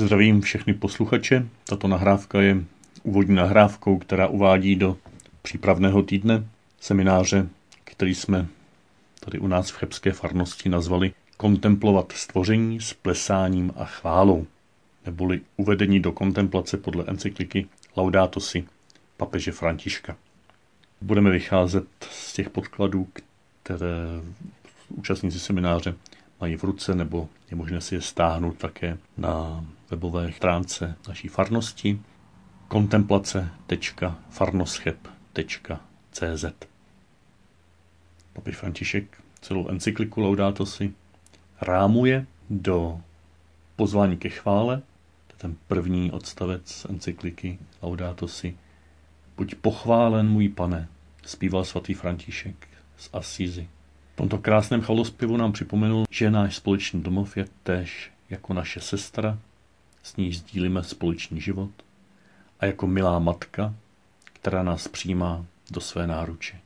Zdravím všechny posluchače. Tato nahrávka je úvodní nahrávkou, která uvádí do přípravného týdne semináře, který jsme tady u nás v Chebské farnosti nazvali Kontemplovat stvoření s plesáním a chválou, neboli uvedení do kontemplace podle encykliky Laudato si papeže Františka. Budeme vycházet z těch podkladů, které účastníci semináře mají v ruce, nebo je možné si je stáhnout také na webové stránce naší farnosti kontemplace.farnoscheb.cz Papež František celou encykliku Laudato si rámuje do pozvání ke chvále, to je ten první odstavec encykliky Laudato si. Buď pochválen můj pane, zpíval svatý František z Assisi tomto krásném chvalospěvu nám připomenul, že náš společný domov je též jako naše sestra, s níž sdílíme společný život a jako milá matka, která nás přijímá do své náruče.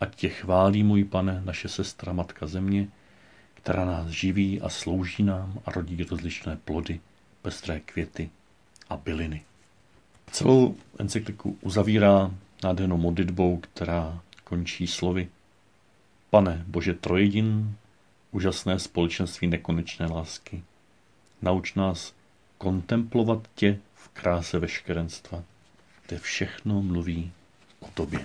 Ať tě chválí, můj pane, naše sestra, matka země, která nás živí a slouží nám a rodí rozličné plody, pestré květy a byliny. Celou encykliku uzavírá nádhernou modlitbou, která končí slovy Pane Bože Trojedin, úžasné společenství nekonečné lásky, nauč nás kontemplovat tě v kráse veškerenstva, kde všechno mluví o tobě.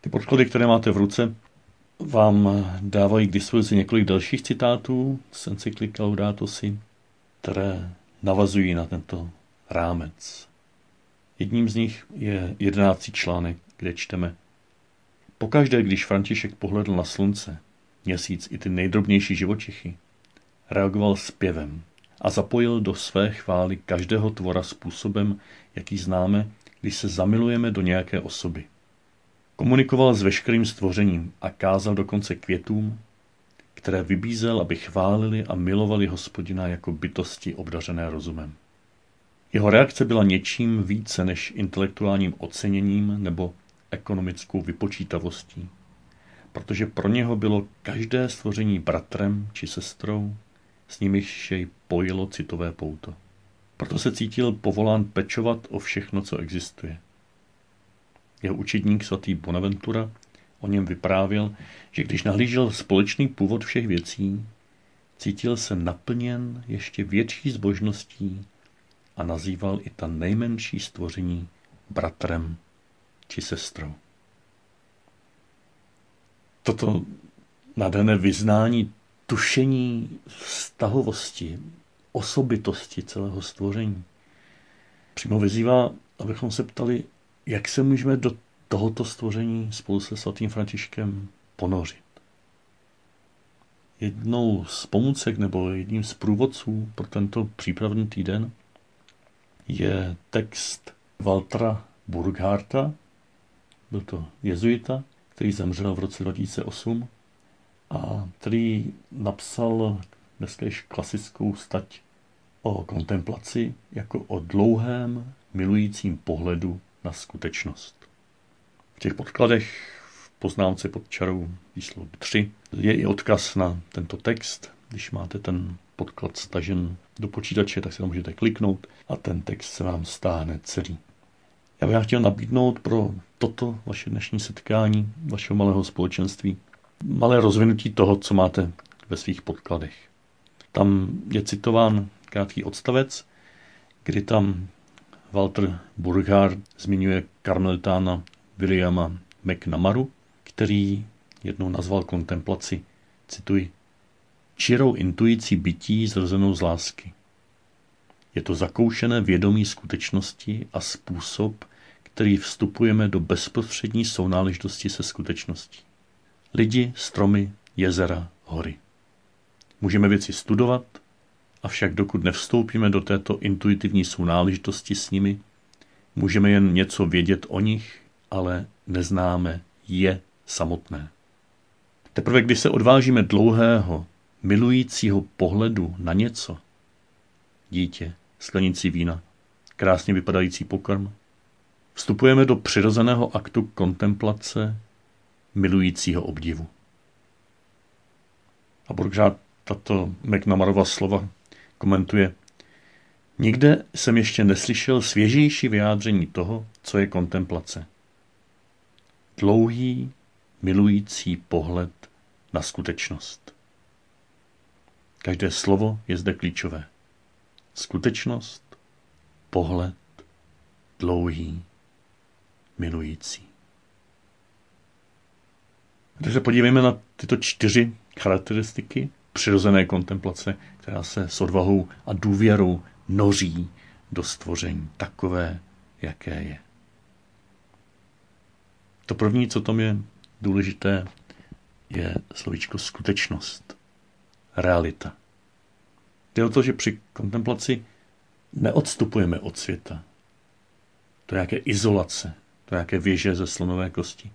Ty podklady, které máte v ruce, vám dávají k dispozici několik dalších citátů z encyklika Laudato si, které navazují na tento rámec. Jedním z nich je jedenáctý článek, kde čteme Pokaždé, když František pohledl na slunce, měsíc i ty nejdrobnější živočichy, reagoval zpěvem a zapojil do své chvály každého tvora způsobem, jaký známe, když se zamilujeme do nějaké osoby. Komunikoval s veškerým stvořením a kázal dokonce květům, které vybízel, aby chválili a milovali hospodina jako bytosti obdařené rozumem. Jeho reakce byla něčím více než intelektuálním oceněním nebo ekonomickou vypočítavostí, protože pro něho bylo každé stvoření bratrem či sestrou, s nimiž jej pojilo citové pouto. Proto se cítil povolán pečovat o všechno, co existuje. Jeho učedník svatý Bonaventura o něm vyprávěl, že když nahlížel společný původ všech věcí, cítil se naplněn ještě větší zbožností a nazýval i ta nejmenší stvoření bratrem či sestrou. Toto nadané vyznání tušení vztahovosti, osobitosti celého stvoření přímo vyzývá, abychom se ptali, jak se můžeme do tohoto stvoření spolu se svatým Františkem ponořit. Jednou z pomůcek nebo jedním z průvodců pro tento přípravný týden je text Waltra Burgharta, byl to jezuita, který zemřel v roce 2008 a který napsal dneska již klasickou stať o kontemplaci jako o dlouhém milujícím pohledu na skutečnost. V těch podkladech v poznámce pod čarou číslo 3 je i odkaz na tento text. Když máte ten podklad stažen do počítače, tak se tam můžete kliknout a ten text se vám stáhne celý. Já bych chtěl nabídnout pro toto vaše dnešní setkání, vašeho malého společenství, malé rozvinutí toho, co máte ve svých podkladech. Tam je citován krátký odstavec, kdy tam Walter Burghardt zmiňuje karmelitána Williama McNamaru, který jednou nazval kontemplaci, cituji, čirou intuicí bytí zrozenou z lásky. Je to zakoušené vědomí skutečnosti a způsob, který vstupujeme do bezprostřední sounáležitosti se skutečností. Lidi, stromy, jezera, hory. Můžeme věci studovat, avšak dokud nevstoupíme do této intuitivní sounáležitosti s nimi, můžeme jen něco vědět o nich, ale neznáme je samotné. Teprve když se odvážíme dlouhého, milujícího pohledu na něco, dítě, sklenici vína, krásně vypadající pokrm, vstupujeme do přirozeného aktu kontemplace milujícího obdivu. A Burgřád tato McNamarova slova komentuje, Nikde jsem ještě neslyšel svěžejší vyjádření toho, co je kontemplace. Dlouhý, milující pohled na skutečnost. Každé slovo je zde klíčové. Skutečnost, pohled, dlouhý, milující. Když se podívejme na tyto čtyři charakteristiky přirozené kontemplace, která se s odvahou a důvěrou noří do stvoření takové, jaké je. To první, co tam je důležité, je slovíčko skutečnost, realita. Jde o to, že při kontemplaci neodstupujeme od světa. To je jaké izolace, to je jaké věže ze slonové kosti.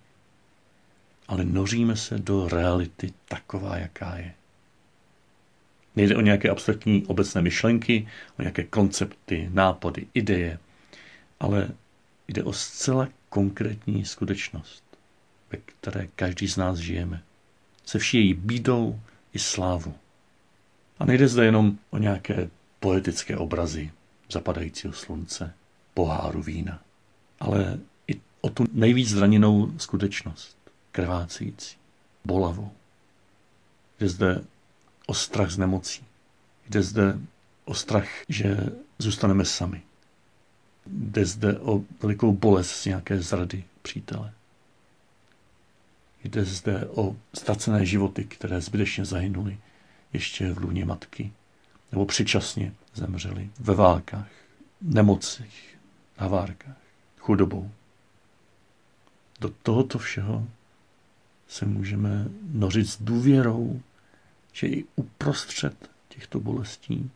Ale noříme se do reality taková, jaká je. Nejde o nějaké abstraktní obecné myšlenky, o nějaké koncepty, nápady, ideje, ale jde o zcela konkrétní skutečnost, ve které každý z nás žijeme. Se vší její bídou i slávu. A nejde zde jenom o nějaké poetické obrazy zapadajícího slunce, poháru vína, ale i o tu nejvíc zraněnou skutečnost, krvácející, bolavou. Jde zde o strach z nemocí. Jde zde o strach, že zůstaneme sami. Jde zde o velikou bolest z nějaké zrady přítele. Jde zde o ztracené životy, které zbytečně zahynuly ještě v lůně matky, nebo předčasně zemřeli ve válkách, nemocích, havárkách, chudobou. Do tohoto všeho se můžeme nořit s důvěrou že i uprostřed těchto bolestí,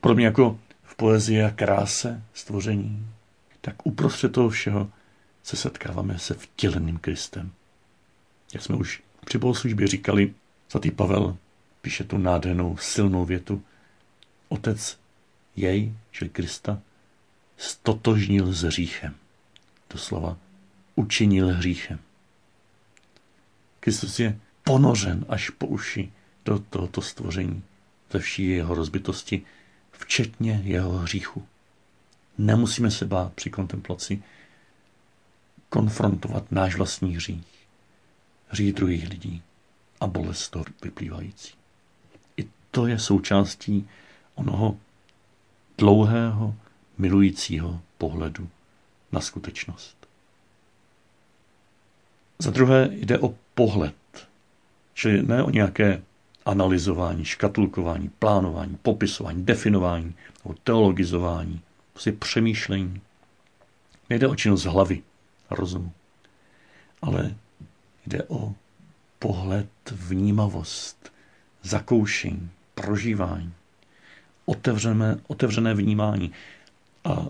podobně jako v poezii a kráse stvoření, tak uprostřed toho všeho se setkáváme se vtěleným Kristem. Jak jsme už při bohoslužbě říkali, svatý Pavel píše tu nádhernou silnou větu. Otec jej, čili Krista, stotožnil s hříchem. Doslova učinil hříchem. Kristus je ponořen až po uši do tohoto stvoření ze vší jeho rozbitosti, včetně jeho hříchu. Nemusíme se bát při kontemplaci konfrontovat náš vlastní hřích, hřích druhých lidí a bolest toho vyplývající. To je součástí onoho dlouhého, milujícího pohledu na skutečnost. Za druhé jde o pohled, čili ne o nějaké analyzování, škatulkování, plánování, popisování, definování nebo teologizování, prostě přemýšlení. Nejde o činnost hlavy, rozumu, ale jde o pohled, vnímavost, zakoušení, prožívání, otevřené, otevřené vnímání a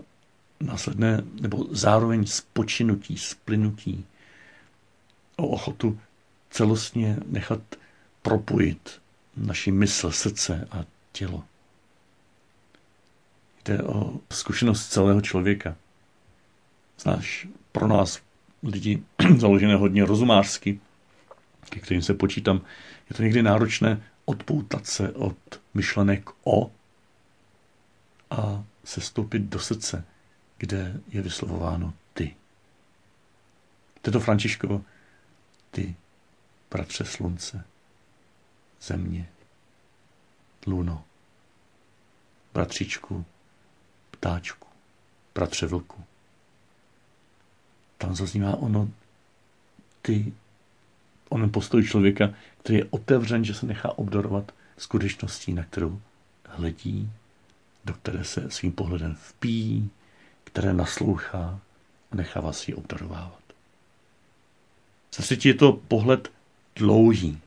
následné, nebo zároveň spočinutí, splynutí, o ochotu celostně nechat propojit naši mysl, srdce a tělo. Jde o zkušenost celého člověka. Znáš, pro nás lidi založené hodně rozumářsky, ke kterým se počítám, je to někdy náročné odpoutat se od myšlenek o a se stoupit do srdce, kde je vyslovováno ty. Teto Františkovo, ty, bratře slunce, země, luno, bratřičku, ptáčku, bratře vlku. Tam zaznívá ono, ty, onen postoj člověka, který je otevřen, že se nechá obdarovat skutečností, na kterou hledí, do které se svým pohledem vpíjí, které naslouchá a nechává si ji obdarovávat. Za třetí je to pohled dlouhý,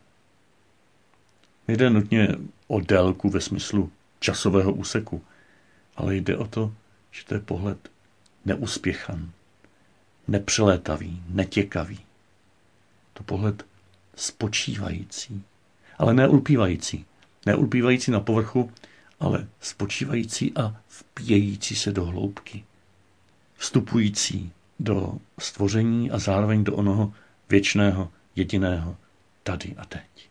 Nejde nutně o délku ve smyslu časového úseku, ale jde o to, že to je pohled neuspěchan, nepřelétavý, netěkavý. To pohled spočívající, ale neulpívající. Neulpívající na povrchu, ale spočívající a vpějící se do hloubky. Vstupující do stvoření a zároveň do onoho věčného, jediného tady a teď.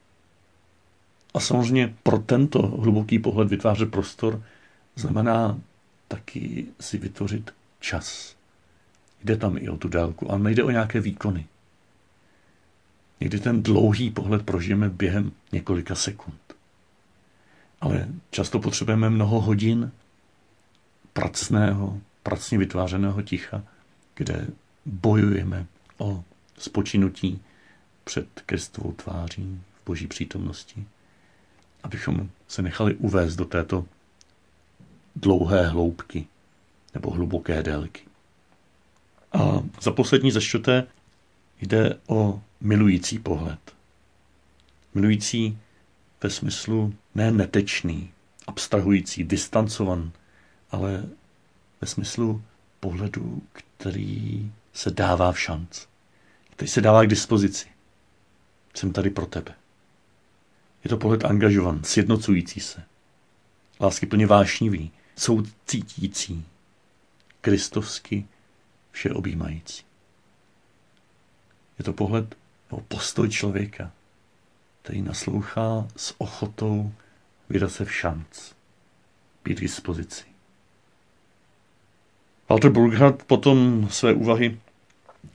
A samozřejmě pro tento hluboký pohled vytvářet prostor znamená taky si vytvořit čas. Jde tam i o tu dálku, ale nejde o nějaké výkony. Někdy ten dlouhý pohled prožijeme během několika sekund. Ale často potřebujeme mnoho hodin pracného, pracně vytvářeného ticha, kde bojujeme o spočinutí před Kristovou tváří v boží přítomnosti, abychom se nechali uvést do této dlouhé hloubky nebo hluboké délky. A za poslední, za čtvrté, jde o milující pohled. Milující ve smyslu ne netečný, abstrahující, distancovan, ale ve smyslu pohledu, který se dává v šanc, který se dává k dispozici. Jsem tady pro tebe. Je to pohled angažovan, sjednocující se, lásky plně vášnivý, soucítící, kristovsky všeobjímající. Je to pohled nebo postoj člověka, který naslouchá s ochotou vydat se v šanc, být k dispozici. Walter Burghardt potom své úvahy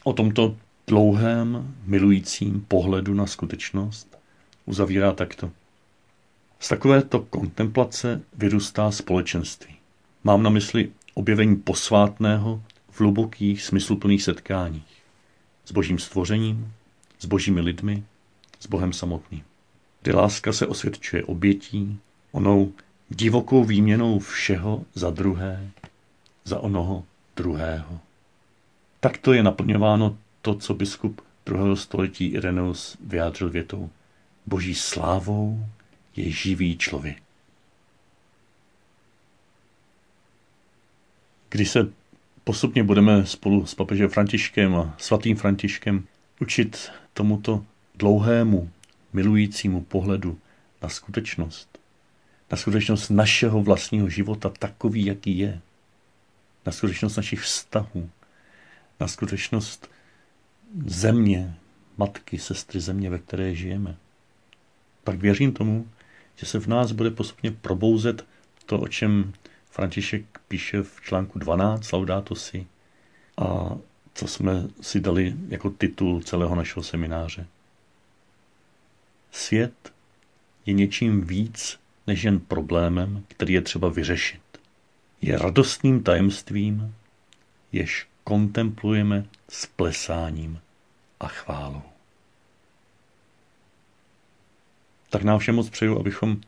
o tomto dlouhém, milujícím pohledu na skutečnost uzavírá takto. Z takovéto kontemplace vyrůstá společenství. Mám na mysli objevení posvátného v hlubokých, smysluplných setkáních s božím stvořením, s božími lidmi, s Bohem samotným. Kdy láska se osvědčuje obětí, onou divokou výměnou všeho za druhé, za onoho druhého. Takto je naplňováno to, co biskup druhého století Ireneus vyjádřil větou. Boží slávou je živý člověk. Když se postupně budeme spolu s papežem Františkem a svatým Františkem učit tomuto dlouhému, milujícímu pohledu na skutečnost, na skutečnost našeho vlastního života takový, jaký je, na skutečnost našich vztahů, na skutečnost země, matky, sestry země, ve které žijeme. Pak věřím tomu, že se v nás bude postupně probouzet to, o čem František píše v článku 12 Laudato si co jsme si dali jako titul celého našeho semináře. Svět je něčím víc než jen problémem, který je třeba vyřešit. Je radostným tajemstvím, jež kontemplujeme s plesáním a chválou. Tak nám všem moc přeju, abychom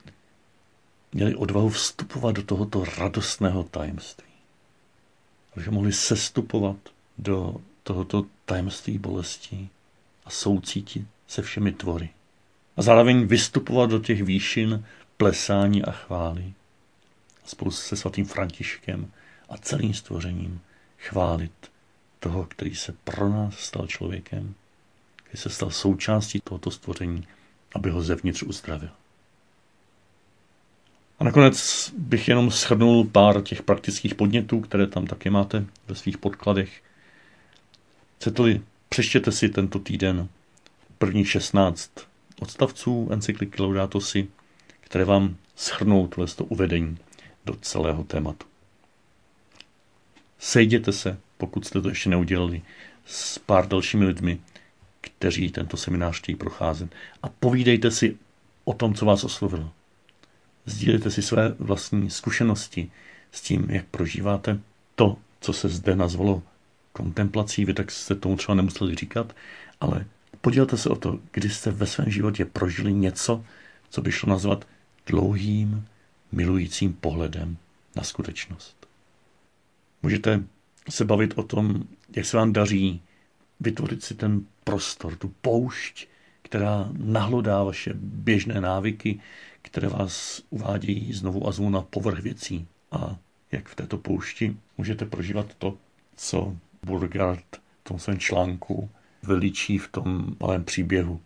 měli odvahu vstupovat do tohoto radostného tajemství. Abychom mohli sestupovat do tohoto tajemství bolesti a soucítit se všemi tvory. A zároveň vystupovat do těch výšin plesání a chvály. A spolu se svatým Františkem a celým stvořením chválit toho, který se pro nás stal člověkem, který se stal součástí tohoto stvoření, aby ho zevnitř uzdravil. A nakonec bych jenom shrnul pár těch praktických podnětů, které tam taky máte ve svých podkladech. Chcete-li, přečtěte si tento týden prvních 16 odstavců encykliky Laudato Si, které vám shrnou tohle uvedení do celého tématu. Sejděte se, pokud jste to ještě neudělali, s pár dalšími lidmi, kteří tento seminář chtějí procházet a povídejte si o tom, co vás oslovilo. Sdílejte si své vlastní zkušenosti s tím, jak prožíváte to, co se zde nazvalo kontemplací. Vy tak jste tomu třeba nemuseli říkat, ale podělte se o to, kdy jste ve svém životě prožili něco, co by šlo nazvat dlouhým, milujícím pohledem na skutečnost. Můžete se bavit o tom, jak se vám daří vytvořit si ten prostor, tu poušť, která nahlodá vaše běžné návyky, které vás uvádějí znovu a znovu na povrch věcí. A jak v této poušti můžete prožívat to, co Burgard v tom svém článku veličí v tom malém příběhu,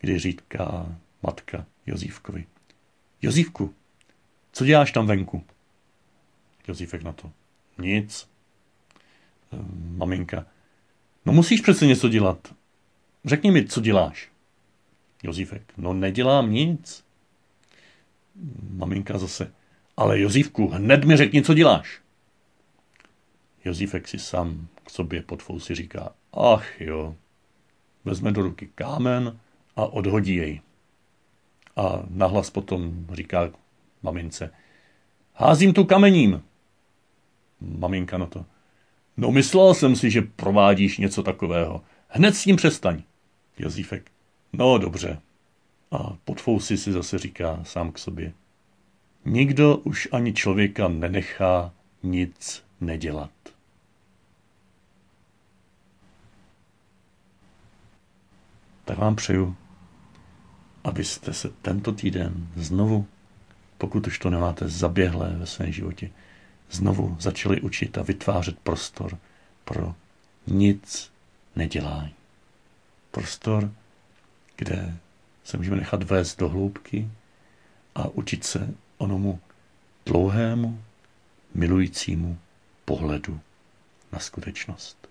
kdy říká matka Jozívkovi. Jozívku, co děláš tam venku? Jozífek na to. Nic. Ehm, maminka. No musíš přece něco dělat. Řekni mi, co děláš. Jozífek. No nedělám nic. Maminka zase. Ale Jozívku, hned mi řekni, co děláš. Jozífek si sám k sobě pod fousy říká, ach jo, vezme do ruky kámen a odhodí jej. A nahlas potom říká mamince, házím tu kamením. Maminka na to, no myslel jsem si, že provádíš něco takového. Hned s tím přestaň. Jozífek, no dobře. A pod fousy si zase říká sám k sobě, nikdo už ani člověka nenechá nic nedělat. Tak vám přeju, abyste se tento týden znovu, pokud už to nemáte zaběhlé ve svém životě, znovu začali učit a vytvářet prostor pro nic nedělání. Prostor, kde se můžeme nechat vést do hloubky a učit se onomu dlouhému, milujícímu pohledu na skutečnost.